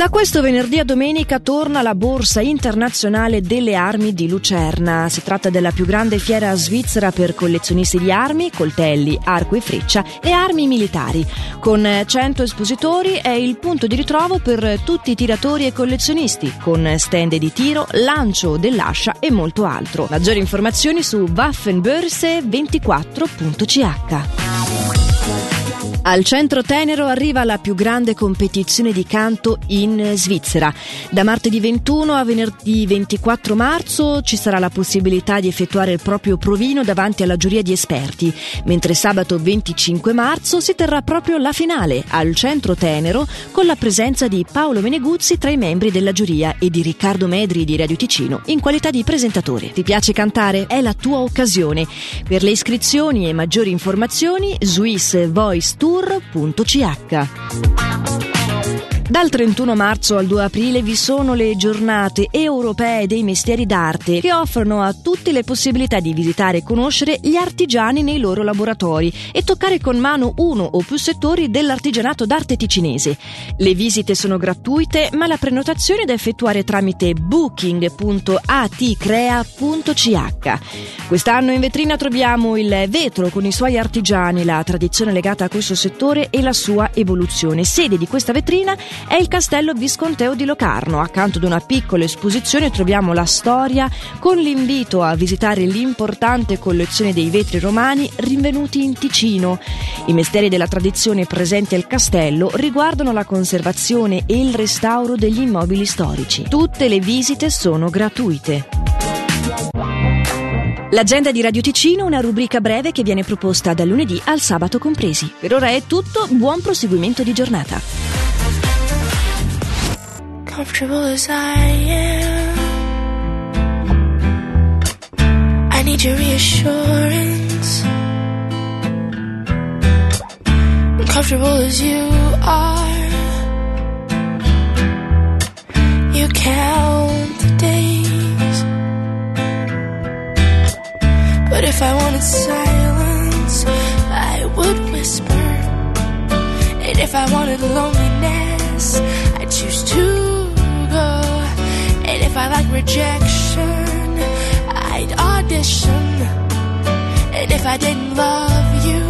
Da questo venerdì a domenica torna la Borsa internazionale delle armi di Lucerna. Si tratta della più grande fiera svizzera per collezionisti di armi, coltelli, arco e freccia e armi militari. Con 100 espositori è il punto di ritrovo per tutti i tiratori e collezionisti, con stand di tiro, lancio dell'ascia e molto altro. Maggiori informazioni su waffenbörse24.ch. Al centro Tenero arriva la più grande competizione di canto in Svizzera. Da martedì 21 a venerdì 24 marzo ci sarà la possibilità di effettuare il proprio provino davanti alla giuria di esperti, mentre sabato 25 marzo si terrà proprio la finale al centro Tenero con la presenza di Paolo Meneguzzi tra i membri della giuria e di Riccardo Medri di Radio Ticino in qualità di presentatore. Ti piace cantare? È la tua occasione. Per le iscrizioni e maggiori informazioni Swiss Voice Tour tour.ch. Dal 31 marzo al 2 aprile vi sono le giornate europee dei mestieri d'arte che offrono a tutti le possibilità di visitare e conoscere gli artigiani nei loro laboratori e toccare con mano uno o più settori dell'artigianato d'arte ticinese. Le visite sono gratuite, ma la prenotazione è da effettuare tramite booking.atcrea.ch. Quest'anno in vetrina troviamo il vetro con i suoi artigiani, la tradizione legata a questo settore e la sua evoluzione. Sede di questa vetrina è il castello visconteo di Locarno. Accanto ad una piccola esposizione troviamo la storia con l'invito a visitare l'importante collezione dei vetri romani rinvenuti in Ticino. I misteri della tradizione presenti al castello riguardano la conservazione e il restauro degli immobili storici. Tutte le visite sono gratuite. L'agenda di Radio Ticino, una rubrica breve che viene proposta dal lunedì al sabato compresi. Per ora è tutto, buon proseguimento di giornata. Comfortable as I am. I need your reassurance. Comfortable as you are, you count the days. But if I wanted silence, I would whisper. And if I wanted loneliness, rejection, I'd audition. And if I didn't love you,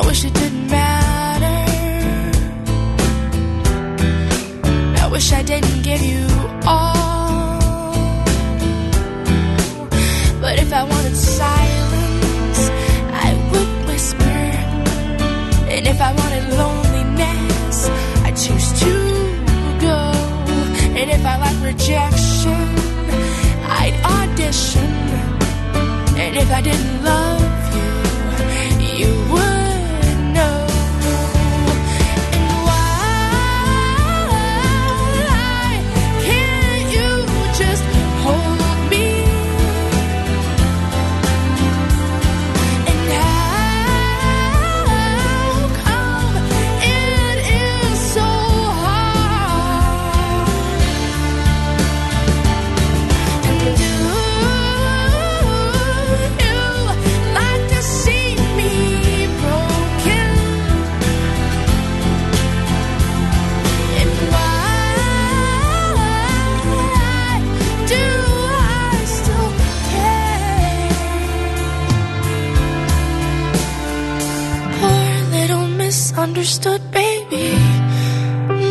wish it didn't matter. I wish I didn't give you all. But if I wanted silence, I would whisper. And if I wanted loneliness, I'd choose to go. And if I like rejection, I'd audition. And if I didn't love understood, baby.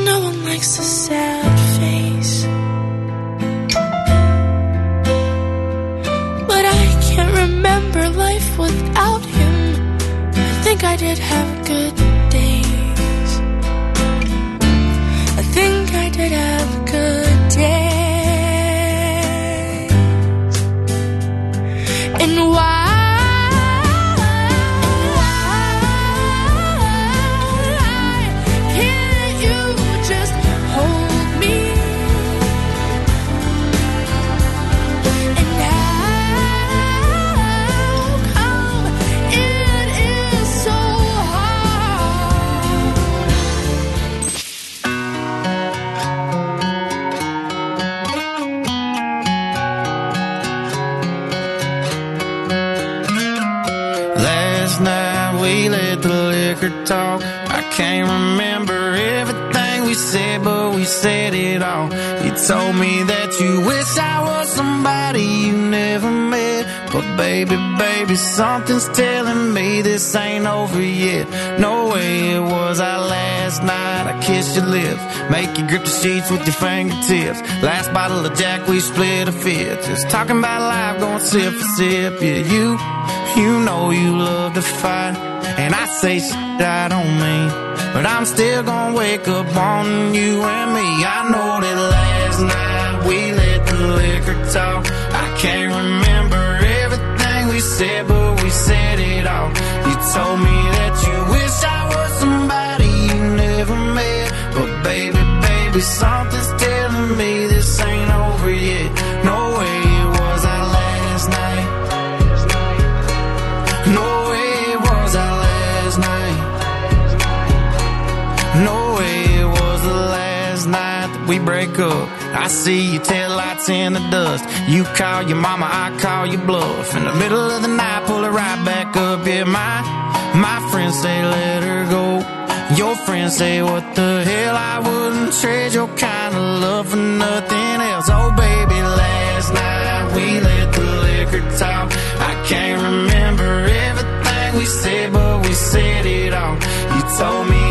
No one likes a sad face. But I can't remember life without him. I think I did have good days. I think I did have liquor talk. I can't remember everything we said, but we said it all. You told me that you wish I was somebody you never met. But baby, baby, something's telling me this ain't over yet. No way it was our last night. I kissed your lips, make you grip the sheets with your fingertips. Last bottle of Jack, we split a fifth. Just talking about life, going sip for sip. Yeah, you. You know you love to fight, and I say shit I don't mean. But I'm still gonna wake up on you and me. I know that last night we let the liquor talk. I can't remember everything we said, but we said it all. You told me that you we break up. I see your taillights in the dust. You call your mama, I call your bluff. In the middle of the night, pull it right back up. Yeah, my my friends say let her go. Your friends say what the hell? I wouldn't trade your kind of love for nothing else. Oh baby, last night we let the liquor talk. I can't remember everything we said, but we said it all. You told me